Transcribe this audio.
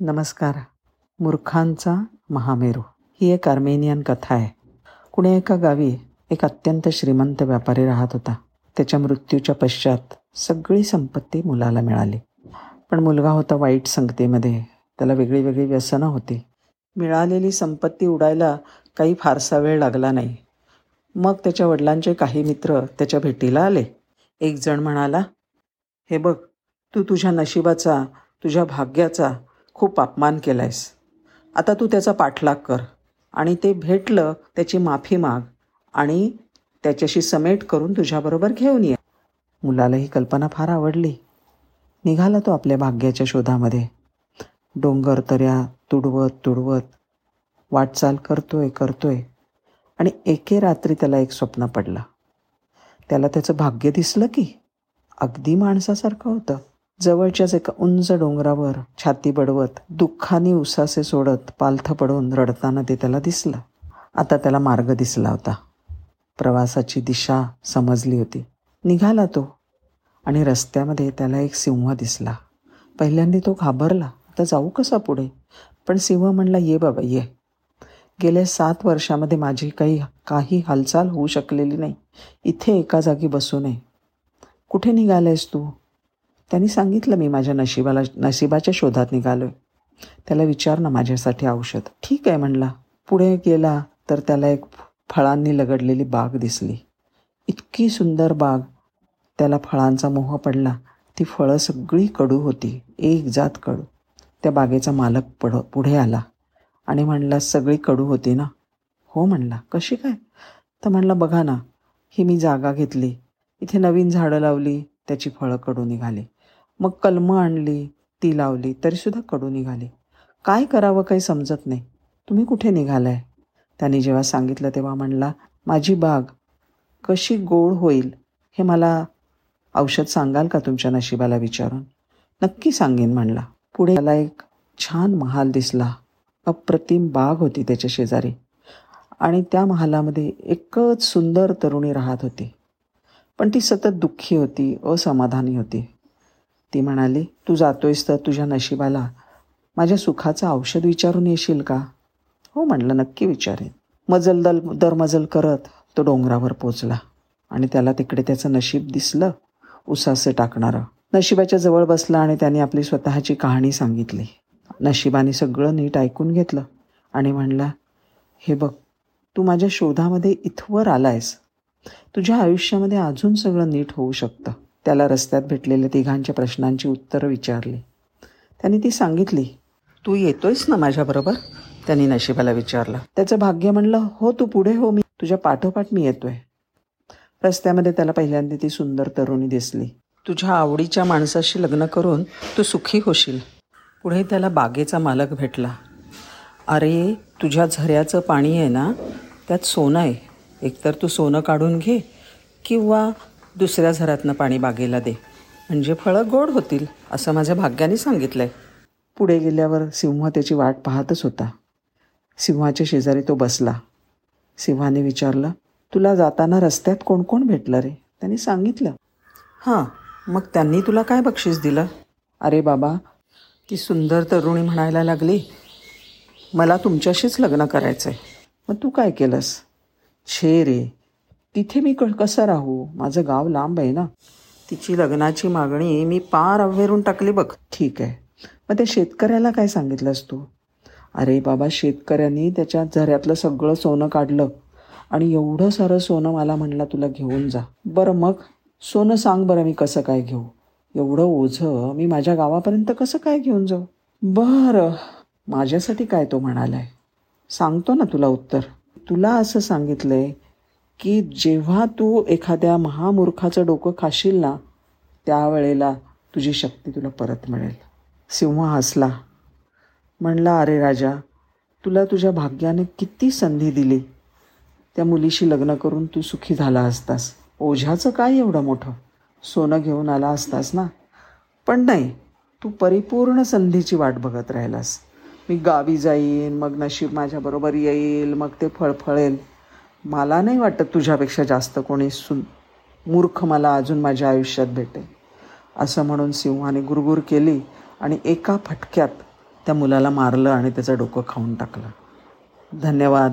नमस्कार. मूर्खांचा महामेरू. ही एक आर्मेनियन कथा आहे. कुणी एका गावी एक अत्यंत श्रीमंत व्यापारी राहत होता. त्याच्या मृत्यूच्या पश्चात सगळी संपत्ती मुलाला मिळाली. पण मुलगा होता वाईट संगतीमध्ये. त्याला वेगळी वेगळी व्यसनं होती. मिळालेली संपत्ती उडायला काही फारसा वेळ लागला नाही. मग त्याच्या वडिलांचे काही मित्र त्याच्या भेटीला आले. एक जण म्हणाला हे बघ तू तुझ्या नशिबाचा तुझ्या भाग्याचा खूप अपमान केला आहेस आता तू त्याचा पाठलाग कर. आणि ते भेटलं त्याची माफी माग. आणि त्याच्याशी समेट करून तुझ्याबरोबर घेऊन ये. मुलाला ही कल्पना फार आवडली. निघाला तो आपल्या भाग्याच्या शोधामध्ये. डोंगर तऱ्या तुडवत तुडवत. वाटचाल करतोय करतोय. आणि एके रात्री त्याला एक स्वप्न पडलं. त्याला त्याचं भाग्य दिसलं की अगदी माणसासारखं होतं. जवळच्याच एका उंच डोंगरावर छाती बडवत दुःखाने उसासे सोडत पालथं पडून रडताना ते त्याला दिसलं. आता त्याला मार्ग दिसला होता. प्रवासाची दिशा समजली होती. निघाला तो आणि रस्त्यामध्ये त्याला एक सिंह दिसला. पहिल्यांदा तो घाबरला. आता जाऊ कसा पुढे? पण सिंह म्हणला ये बाबा ये. गेल्या सात वर्षामध्ये माझी काही काही हालचाल होऊ शकलेली नाही. इथे एका जागी बसू नये. कुठे निघालायस तू? त्यांनी सांगितलं मी माझ्या नशिबाला नशिबाच्या शोधात निघालोय. त्याला विचार ना माझ्यासाठी औषध. ठीक आहे म्हणला. पुढे गेला तर त्याला एक फळांनी लगडलेली बाग दिसली. इतकी सुंदर बाग. त्याला फळांचा मोह पडला. ती फळं सगळी कडू होती एक जात कडू. त्या बागेचा मालक पड पुढे आला आणि म्हणला सगळी कडू होती ना? हो म्हणला. कशी काय? तर म्हणला बघा ना ही मी जागा घेतली. इथे नवीन झाडं लावली त्याची फळं कडू निघाली. मग कलमं आणली ती लावली तरीसुद्धा कडू निघाली. काय करावं काही समजत नाही. तुम्ही कुठे निघालाय? त्याने जेव्हा सांगितलं तेव्हा म्हणला माझी बाग कशी गोड होईल हे मला औषध सांगाल का तुमच्या नशिबाला विचारून? नक्की सांगेन म्हणला. पुढे त्याला एक छान महाल दिसला. अप्रतिम बाग होती त्याच्या शेजारी. आणि त्या महालामध्ये एकच सुंदर तरुणी राहत होती. पण ती सतत दुःखी होती असमाधानी होती. ती म्हणाली तू जातोयस तर तुझ्या नशिबाला. माझ्या सुखाचं औषध विचारून येशील का? हो म्हणलं नक्की विचारेन. मजल दल दरमजल करत तो डोंगरावर पोचला आणि त्याला तिकडे त्याचं नशीब दिसलं उसासे टाकणारं. नशिबाच्या जवळ बसला आणि त्याने आपली स्वतःची कहाणी सांगितली. नशिबाने सगळं नीट ऐकून घेतलं आणि म्हणला हे बघ तू माझ्या शोधामध्ये इथवर आलायस. तुझ्या आयुष्यामध्ये अजून सगळं नीट होऊ शकतं. त्याला रस्त्यात भेटलेल्या तिघांच्या प्रश्नांची उत्तरं विचारली. त्यांनी ती सांगितली तू येतोयस ना माझ्याबरोबर? त्यांनी नशिबाला विचारलं. त्याचं भाग्य म्हणलं हो तू पुढे हो मी तुझ्या पाठोपाठ मी येतोय. रस्त्यामध्ये त्याला पहिल्यांदा ती सुंदर तरुणी दिसली. तुझ्या आवडीच्या माणसाशी लग्न करून तू सुखी होशील. पुढे त्याला बागेचा मालक भेटला. अरे तुझ्या झऱ्याचं पाणी आहे ना त्यात सोनं आहे. एकतर तू सोनं काढून घे किंवा दुसऱ्या झऱ्यातनं पाणी बागेला दे. म्हणजे फळं गोड होतील असं माझ्या भाग्याने सांगितलं आहे पुढे गेल्यावर सिंह त्याची वाट पाहतच होता. सिंहाच्या शेजारी तो बसला. सिंहाने विचारलं तुला जाताना रस्त्यात कोण कोण भेटलं रे? त्यांनी सांगितलं. हां मग त्यांनी तुला काय बक्षीस दिलं? अरे बाबा ती सुंदर तरुणी म्हणायला लागली मला तुमच्याशीच लग्न करायचं आहे मग तू काय केलंस? छे रे तिथे मी क कसं राहू? माझं गाव लांब आहे ना. तिची लग्नाची मागणी मी पार अव्हेरून टाकली बघ. ठीक आहे. मग त्या शेतकऱ्याला काय सांगितलंस तू? अरे बाबा शेतकऱ्यांनी त्याच्या झऱ्यातलं सगळं सोनं काढलं. आणि एवढं सारं सोनं मला म्हणलं तुला घेऊन जा. बरं मग? सोनं सांग बरं मी कसं काय घेऊ. एवढं ओझं मी माझ्या गावापर्यंत कसं काय घेऊन जाऊ? बरं. माझ्यासाठी काय तो म्हणालाय? सांगतो ना तुला उत्तर. तुला असं सांगितलंय की जेव्हा तू एखाद्या महामूर्खाचं डोकं खाशील ना त्यावेळेला तुझी शक्ती तुला परत मिळेल. सिंह हसला. म्हणला अरे राजा तुला तुझ्या भाग्याने किती संधी दिली. त्या मुलीशी लग्न करून तू सुखी झाला असतास. ओझ्याचं काय एवढं मोठं? सोनं घेऊन आला असतास ना? पण नाही तू परिपूर्ण संधीची वाट बघत राहिलास. मी गावी जाईन मग नशीब माझ्याबरोबर येईल मग ते फळफळेल मला नाही वाटत तुझ्यापेक्षा जास्त कोणी सुन मूर्ख मला अजून माझ्या आयुष्यात भेटेल. असं म्हणून सिंहाने गुरगुर केली आणि एका फटक्यात त्या मुलाला मारलं आणि त्याचं डोकं खाऊन टाकलं. धन्यवाद.